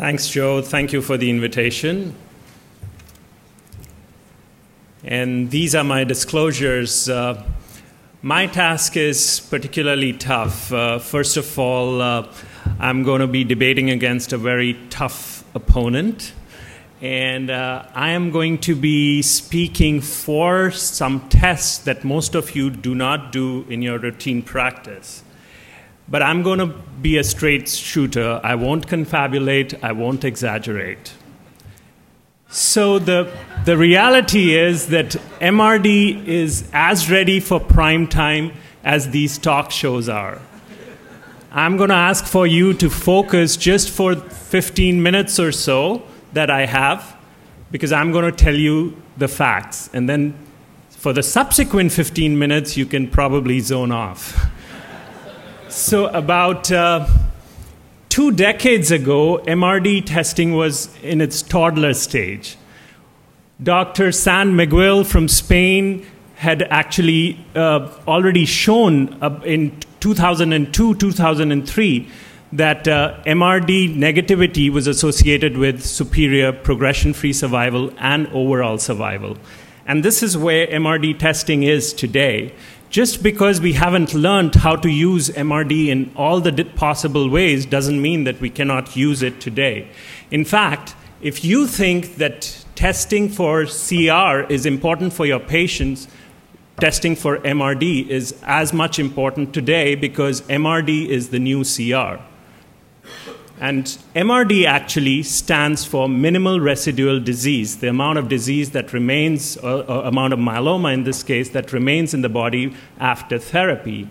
Thanks, Joe. Thank you for the invitation. And these are my disclosures. Uh, my task is particularly tough. Uh, first of all, uh, I'm going to be debating against a very tough opponent. And uh, I am going to be speaking for some tests that most of you do not do in your routine practice. But I'm going to be a straight shooter. I won't confabulate, I won't exaggerate. So the, the reality is that MRD is as ready for prime time as these talk shows are. I'm going to ask for you to focus just for 15 minutes or so that I have, because I'm going to tell you the facts. And then for the subsequent 15 minutes, you can probably zone off. So, about uh, two decades ago, MRD testing was in its toddler stage. Dr. San Miguel from Spain had actually uh, already shown uh, in 2002, 2003 that uh, MRD negativity was associated with superior progression free survival and overall survival. And this is where MRD testing is today just because we haven't learned how to use MRD in all the possible ways doesn't mean that we cannot use it today. In fact, if you think that testing for CR is important for your patients, testing for MRD is as much important today because MRD is the new CR. And MRD actually stands for minimal residual disease, the amount of disease that remains, uh, uh, amount of myeloma in this case, that remains in the body after therapy.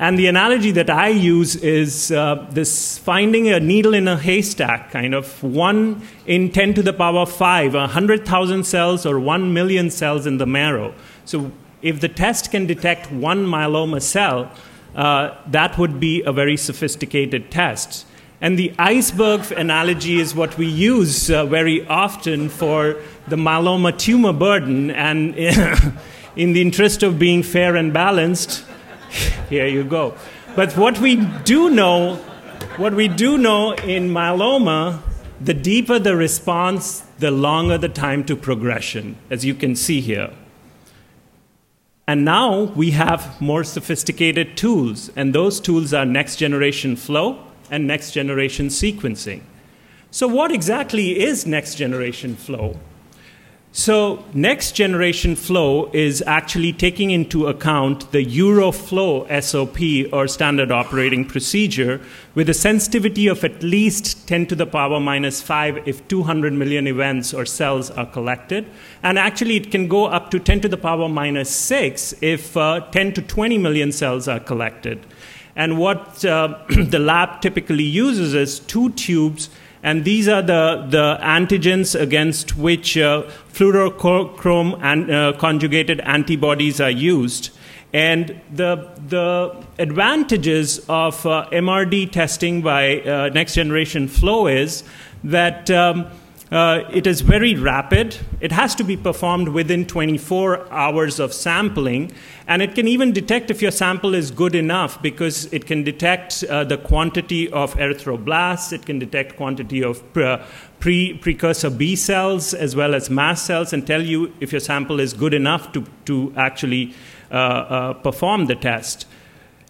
And the analogy that I use is uh, this finding a needle in a haystack, kind of one in 10 to the power 5, 100,000 cells or 1 million cells in the marrow. So if the test can detect one myeloma cell, uh, that would be a very sophisticated test. And the iceberg analogy is what we use uh, very often for the myeloma tumor burden. And in the interest of being fair and balanced, here you go. But what we do know, what we do know in myeloma, the deeper the response, the longer the time to progression, as you can see here. And now we have more sophisticated tools, and those tools are next generation flow and next generation sequencing. So, what exactly is next generation flow? So, next generation flow is actually taking into account the Euroflow SOP or standard operating procedure with a sensitivity of at least 10 to the power minus 5 if 200 million events or cells are collected. And actually, it can go up to 10 to the power minus 6 if uh, 10 to 20 million cells are collected. And what uh, the lab typically uses is two tubes, and these are the, the antigens against which uh, fluorochrome and uh, conjugated antibodies are used. And the, the advantages of uh, MRD testing by uh, next generation flow is that. Um, uh, it is very rapid. It has to be performed within 24 hours of sampling. And it can even detect if your sample is good enough because it can detect uh, the quantity of erythroblasts, it can detect quantity of uh, pre- precursor B cells as well as mast cells and tell you if your sample is good enough to, to actually uh, uh, perform the test.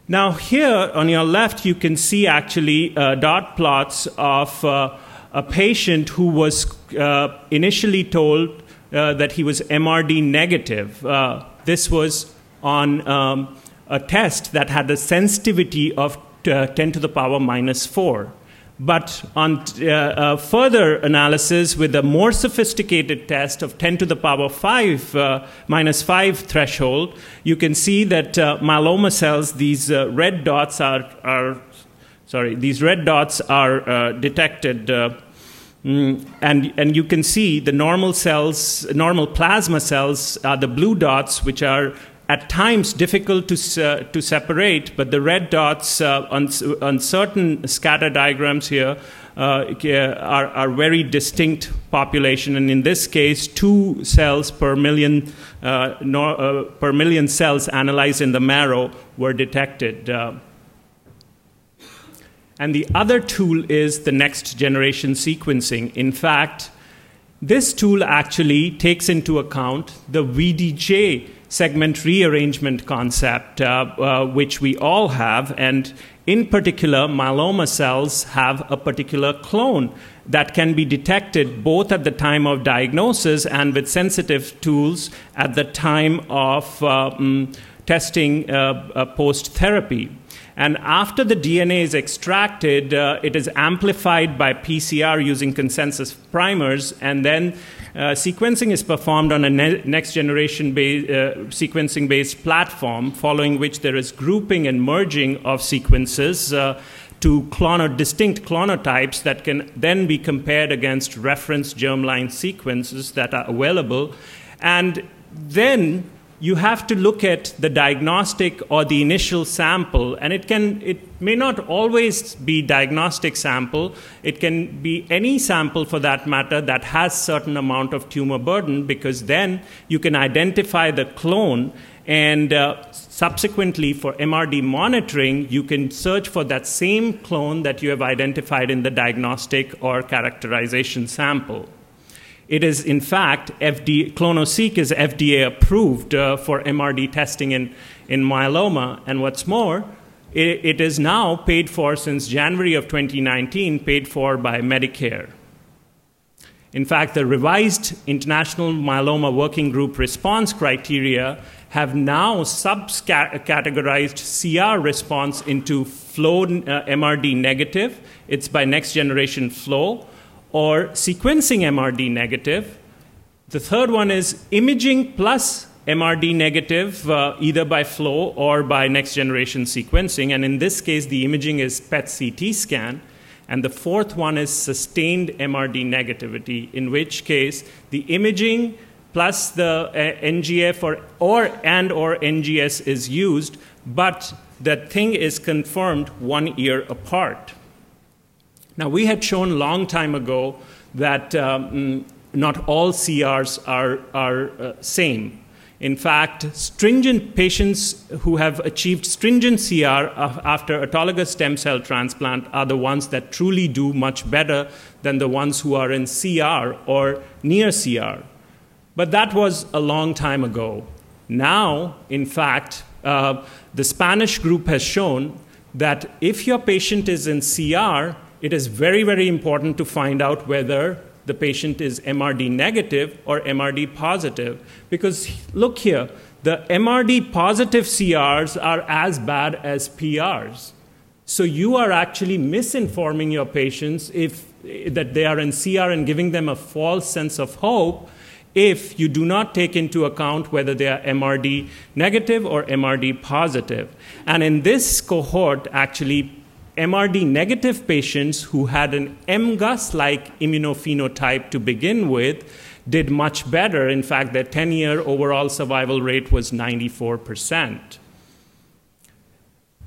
Now, here on your left, you can see actually uh, dot plots of a patient who was uh, initially told uh, that he was MRD negative. Uh, this was on um, a test that had a sensitivity of uh, 10 to the power minus 4. But on uh, uh, further analysis with a more sophisticated test of 10 to the power 5 minus 5 threshold, you can see that myeloma cells, these red dots are, are sorry, these red dots are detected. Uh, mm, and, and you can see the normal cells, normal plasma cells are the blue dots, which are at times difficult to, uh, to separate, but the red dots uh, on, on certain scatter diagrams here uh, are, are very distinct population, and in this case, two cells per million, uh, nor, uh, per million cells analyzed in the marrow were detected. And the other tool is the next generation sequencing. In fact, this tool actually takes into account the VDJ segment rearrangement concept, uh, uh, which we all have, and in particular, myeloma cells have a particular clone that can be detected both at the time of diagnosis and with sensitive tools at the time of uh, um, testing uh, uh, post therapy. And after the DNA is extracted, uh, it is amplified by PCR using consensus primers, and then uh, sequencing is performed on a ne- next generation uh, sequencing based platform, following which there is grouping and merging of sequences uh, to clono- distinct clonotypes that can then be compared against reference germline sequences that are available. And then you have to look at the diagnostic or the initial sample and it can it may not always be diagnostic sample. It can be any sample for that matter that has certain amount of tumor burden because then you can identify the clone and uh, subsequently for mrd monitoring you can search for that same clone that you have identified in the diagnostic or characterization sample it is, in fact, clonoSEQ is FDA approved uh, for MRD testing in, in myeloma. And what's more, it, it is now paid for since January of 2019, paid for by Medicare. In fact, the revised International Myeloma Working Group response criteria have now subcategorized CR response into flow uh, MRD negative. It's by next generation flow or sequencing MRD negative. The third one is imaging plus MRD negative, uh, either by flow or by next generation sequencing. And in this case, the imaging is PET CT scan. And the fourth one is sustained MRD negativity, in which case the imaging plus the uh, NGF or, or and or NGS is used, but the thing is confirmed one year apart. Now, we had shown long time ago that um, not all CRs are, are uh, same. In fact, stringent patients who have achieved stringent CR after autologous stem cell transplant are the ones that truly do much better than the ones who are in CR or near CR. But that was a long time ago. Now, in fact, uh, the Spanish group has shown that if your patient is in CR, it is very, very important to find out whether the patient is MRD negative or MRD positive. Because look here, the MRD positive CRs are as bad as PRs. So you are actually misinforming your patients if that they are in CR and giving them a false sense of hope if you do not take into account whether they are MRD negative or MRD positive. And in this cohort, actually, MRD negative patients who had an MGUS like immunophenotype to begin with did much better. In fact, their 10 year overall survival rate was 94%.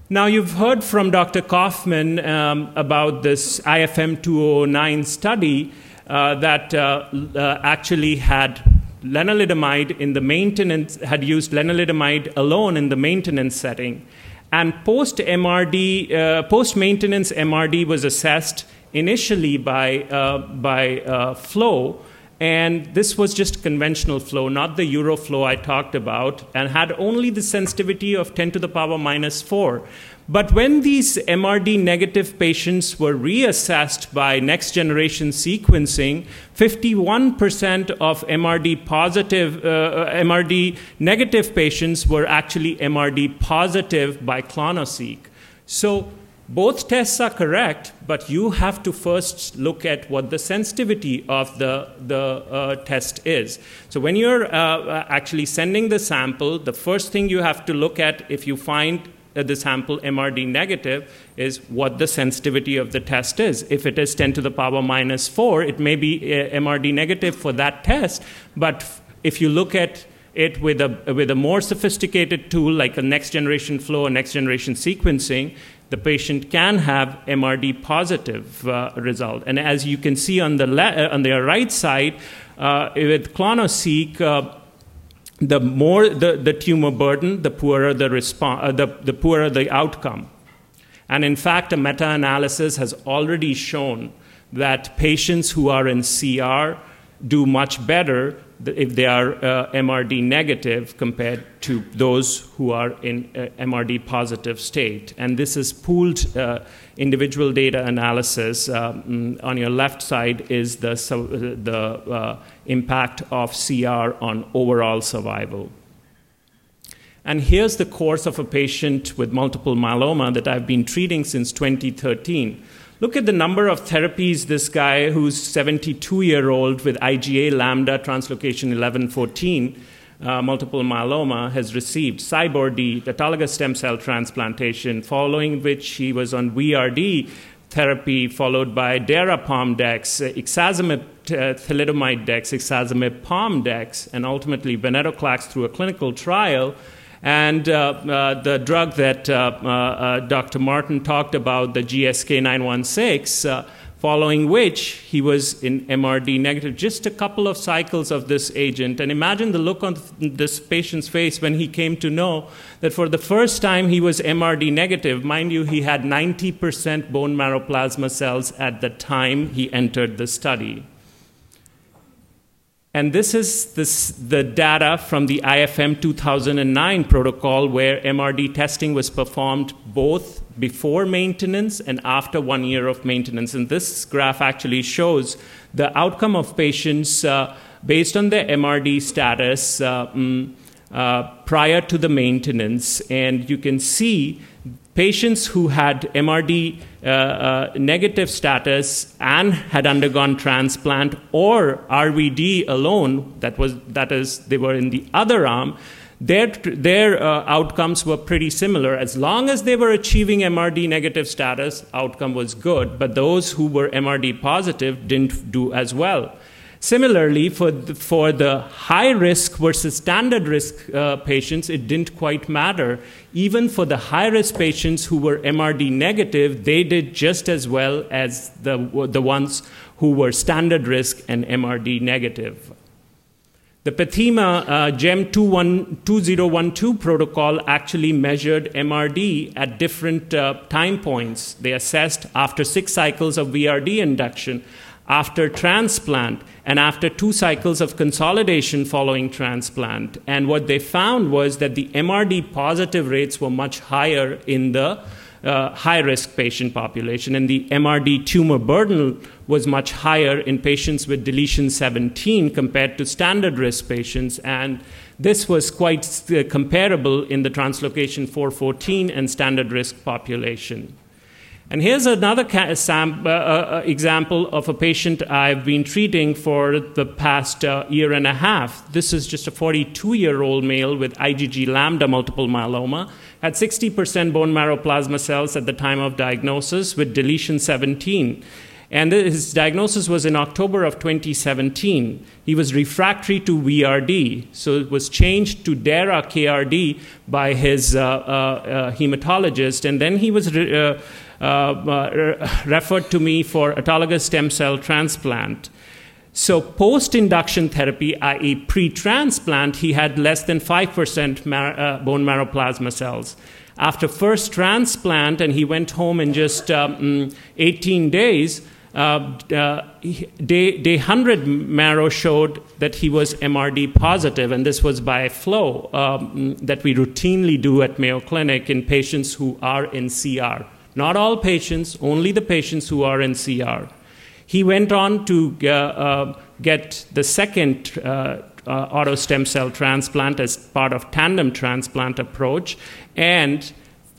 Now, you've heard from Dr. Kaufman um, about this IFM 209 study uh, that uh, uh, actually had lenalidomide in the maintenance, had used lenalidomide alone in the maintenance setting. And post MRD, uh, post maintenance MRD was assessed initially by, uh, by uh, flow. And this was just conventional flow, not the Euroflow I talked about, and had only the sensitivity of 10 to the power minus 4. But when these MRD negative patients were reassessed by next generation sequencing, 51% of MRD positive, uh, MRD negative patients were actually MRD positive by clonoSEQ. So both tests are correct, but you have to first look at what the sensitivity of the, the uh, test is. So when you're uh, uh actually sending the sample, the first thing you have to look at if you find the sample MRD negative is what the sensitivity of the test is. If it is 10 to the power minus 4, it may be uh, MRD negative for that test. But if you look at it with a, with a more sophisticated tool like a next generation flow or next generation sequencing, the patient can have MRD positive uh, result. And as you can see on the, le- uh, on the right side, uh, with clonoSEQ, uh, the more the, the tumor burden, the poorer the, response, uh, the, the poorer the outcome. And in fact, a meta analysis has already shown that patients who are in CR do much better if they are uh, MRD negative compared to those who are in uh, MRD positive state. And this is pooled uh, individual data analysis. Um, on your left side is the, the uh, impact of CR on overall survival. And here's the course of a patient with multiple myeloma that I've been treating since 2013. Look at the number of therapies this guy, who's 72 year old with IgA lambda translocation 1114, uh, multiple myeloma, has received. CyBorD, autologous stem cell transplantation, following which he was on VRD therapy, followed by Dara-Pom-Dex, ixazomib uh, thalidomide dex, ixazomib Pom-Dex, and ultimately venetoclax through a clinical trial and uh, uh, the drug that uh, Dr. Martin talked about, the GSK 916, following which he was in MRD negative, just a couple of cycles of this agent. And imagine the look on this patient's face when he came to know that for the first time he was MRD negative. Mind you, he had 90% bone marrow plasma cells at the time he entered the study. And this is this, the data from the IFM 2009 protocol where MRD testing was performed both before maintenance and after one year of maintenance. And this graph actually shows the outcome of patients uh, based on their MRD status uh, mm, uh, prior to the maintenance. And you can see patients who had MRD uh, uh, negative status and had undergone transplant or RVD alone, that, was, that is, they were in the other arm, their, their uh, outcomes were pretty similar. As long as they were achieving MRD negative status, outcome was good. But those who were MRD positive didn't do as well. Similarly, for the, for the high risk versus standard risk uh, patients, it didn't quite matter. Even for the high risk patients who were MRD negative, they did just as well as the, the ones who were standard risk and MRD negative. The PETHEMA uh, GEM 2012 protocol actually measured MRD at different uh, time points. They assessed after six cycles of VRD induction after transplant and after two cycles of consolidation following transplant. And what they found was that the MRD positive rates were much higher in the uh, high risk patient population, and the MRD tumor burden was much higher in patients with deletion 17 compared to standard risk patients. And this was quite uh, comparable in the translocation 414 and standard risk population. And here's another uh, uh, example of a patient I've been treating for the past uh, year and a half. This is just a 42 year old male with IgG lambda multiple myeloma, had 60% bone marrow plasma cells at the time of diagnosis with deletion 17. And his diagnosis was in October of 2017. He was refractory to VRD, so it was changed to DARA KRD by his uh, uh, uh, hematologist, and then he was. Re- uh, uh, referred to me for autologous stem cell transplant. So, post induction therapy, i.e., pre transplant, he had less than 5% mar- uh, bone marrow plasma cells. After first transplant, and he went home in just um, 18 days, uh, uh, day, day 100 marrow showed that he was MRD positive, and this was by flow um, that we routinely do at Mayo Clinic in patients who are in CR. Not all patients, only the patients who are in CR. He went on to uh, uh, get the second uh, uh, auto stem cell transplant as part of tandem transplant approach. And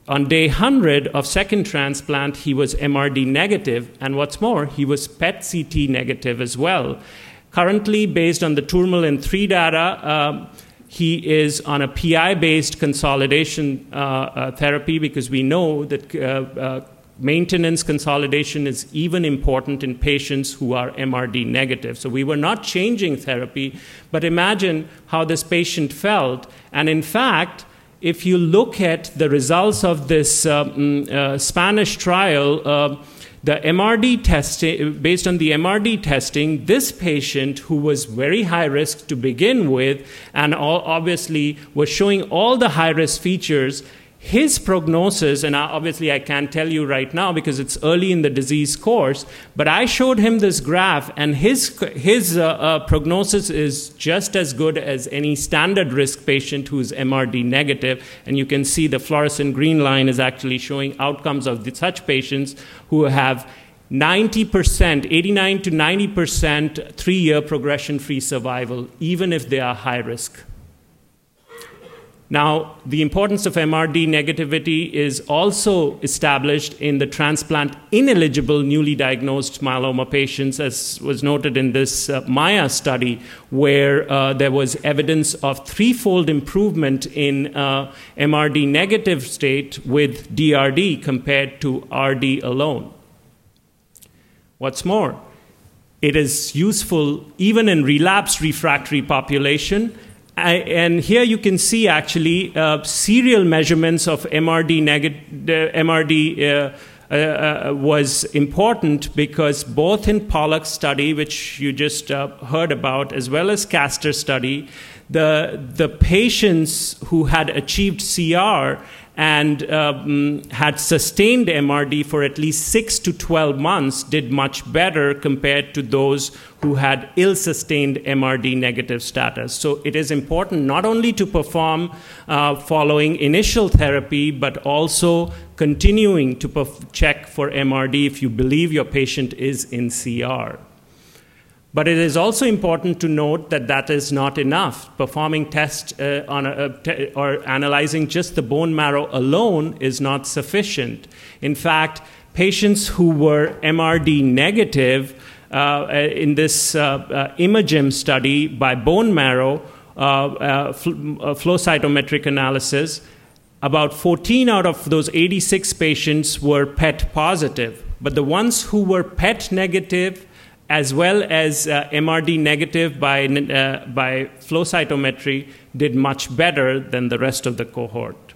on day 100 of second transplant, he was MRD negative, and what's more, he was PET CT negative as well. Currently, based on the Tourmaline 3 data, uh, he is on a PI based consolidation uh, uh, therapy because we know that uh, maintenance consolidation is even important in patients who are MRD negative. So we were not changing therapy, but imagine how this patient felt. And in fact, if you look at the results of this um, uh, Spanish trial, uh, the MRD testing, based on the MRD testing, this patient who was very high risk to begin with, and all, obviously was showing all the high risk features, his prognosis, and obviously I can't tell you right now because it's early in the disease course, but I showed him this graph, and his, his uh, uh, prognosis is just as good as any standard risk patient who's MRD negative. And you can see the fluorescent green line is actually showing outcomes of such patients who have 90%, 89 to 90% three year progression free survival, even if they are high risk. Now, the importance of MRD negativity is also established in the transplant ineligible newly diagnosed myeloma patients, as was noted in this uh, MAIA study, where uh, there was evidence of threefold improvement in uh, MRD negative state with DRD compared to RD alone. What's more, it is useful even in relapse refractory population I, and here you can see actually uh, serial measurements of MRD, neg- MRD uh, uh, uh, was important because both in POLLUX study, which you just uh, heard about, as well as Castor study, the, the patients who had achieved CR and um, had sustained MRD for at least 6 to 12 months did much better compared to those who had ill sustained MRD negative status. So it is important not only to perform uh, following initial therapy, but also continuing to perf- check for MRD if you believe your patient is in CR. But it is also important to note that that is not enough. Performing tests uh, on a, te- or analyzing just the bone marrow alone is not sufficient. In fact, patients who were MRD negative uh, uh, in this uh, uh, IMAJEM study by bone marrow uh, fl- flow cytometric analysis, about 14 out of those 86 patients were PET positive. But the ones who were PET negative, as well as uh, MRD negative by, uh, by flow cytometry, did much better than the rest of the cohort.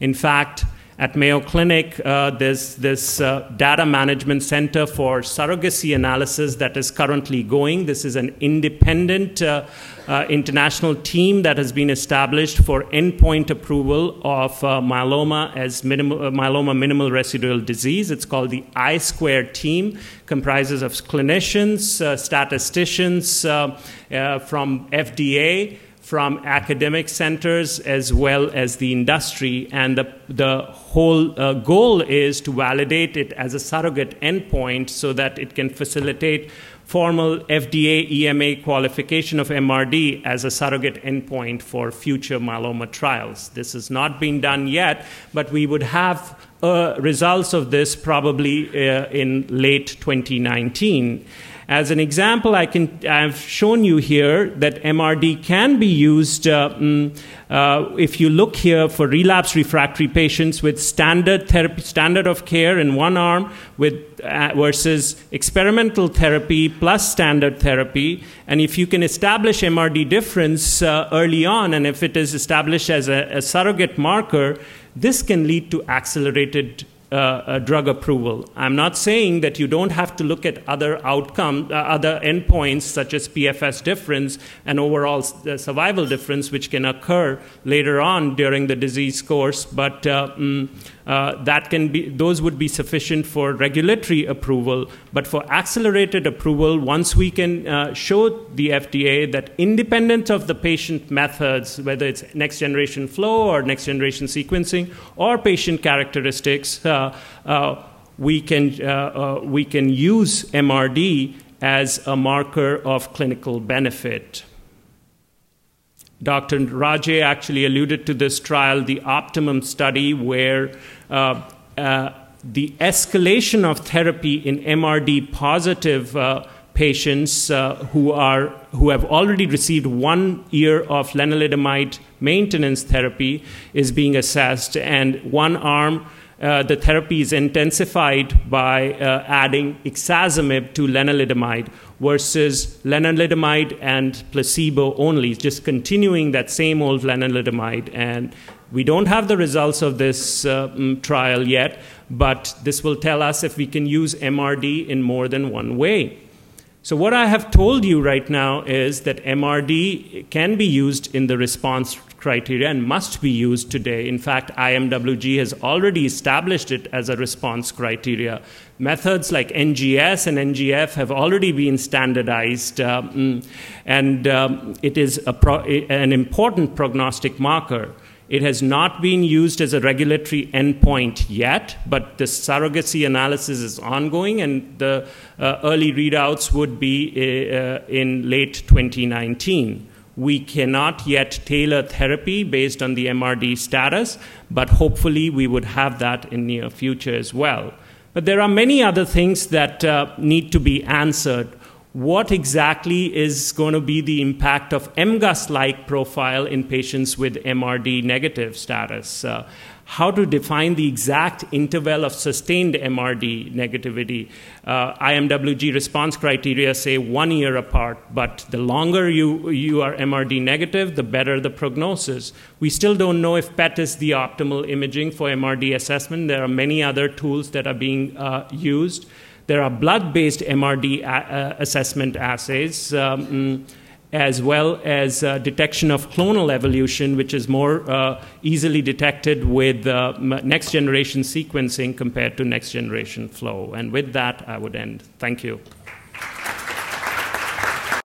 In fact, at Mayo Clinic, uh, there's this uh, data management center for surrogacy analysis that is currently going. This is an independent uh, uh international team that has been established for endpoint approval of uh, myeloma as minimal, uh, myeloma minimal residual disease. It's called the I Square team, comprises of clinicians, statisticians from FDA from academic centers as well as the industry. And the, the whole uh, goal is to validate it as a surrogate endpoint so that it can facilitate formal FDA EMA qualification of MRD as a surrogate endpoint for future myeloma trials. This has not been done yet, but we would have uh, results of this probably uh, in late 2019. As an example, I can, I've shown you here that MRD can be used uh, mm, uh, if you look here for relapse refractory patients with standard therapy, standard of care in one arm with, uh, versus experimental therapy plus standard therapy. And if you can establish MRD difference uh, early on, and if it is established as a, a surrogate marker, this can lead to accelerated uh, drug approval. I'm not saying that you don't have to look at other outcome, uh, other endpoints such as PFS difference and overall uh, survival difference, which can occur later on during the disease course, but uh, mm, uh, that can be those would be sufficient for regulatory approval. But for accelerated approval, once we can uh, show the FDA that independent of the patient methods, whether it's next generation flow or next generation sequencing or patient characteristics, uh, uh we can uh, uh, we can use MRD as a marker of clinical benefit. Dr. Raje actually alluded to this trial, the Optimum study, where uh, uh, the escalation of therapy in MRD positive uh, patients uh, who, are, who have already received one year of lenalidomide maintenance therapy is being assessed, and one arm uh, the therapy is intensified by uh, adding ixazomib to lenalidomide versus lenalidomide and placebo only, just continuing that same old lenalidomide. And we don't have the results of this uh, mm, trial yet, but this will tell us if we can use MRD in more than one way. So, what I have told you right now is that MRD can be used in the response criteria and must be used today. In fact, IMWG has already established it as a response criteria. Methods like NGS and NGF have already been standardized, um, and um, it is pro- an important prognostic marker. It has not been used as a regulatory endpoint yet, but the surrogacy analysis is ongoing, and the uh, early readouts would be uh, in late 2019. We cannot yet tailor therapy based on the MRD status, but hopefully we would have that in near future as well. But there are many other things that uh, need to be answered. What exactly is going to be the impact of MGUS-like profile in patients with MRD negative status? Uh, how to define the exact interval of sustained MRD negativity. Uh, IMWG response criteria say one year apart, but the longer you, you are MRD negative, the better the prognosis. We still don't know if PET is the optimal imaging for MRD assessment. There are many other tools that are being uh, used. There are blood based MRD a- uh, assessment assays. Um, as well as uh, detection of clonal evolution, which is more uh, easily detected with uh, next generation sequencing compared to next generation flow. And with that, I would end. Thank you.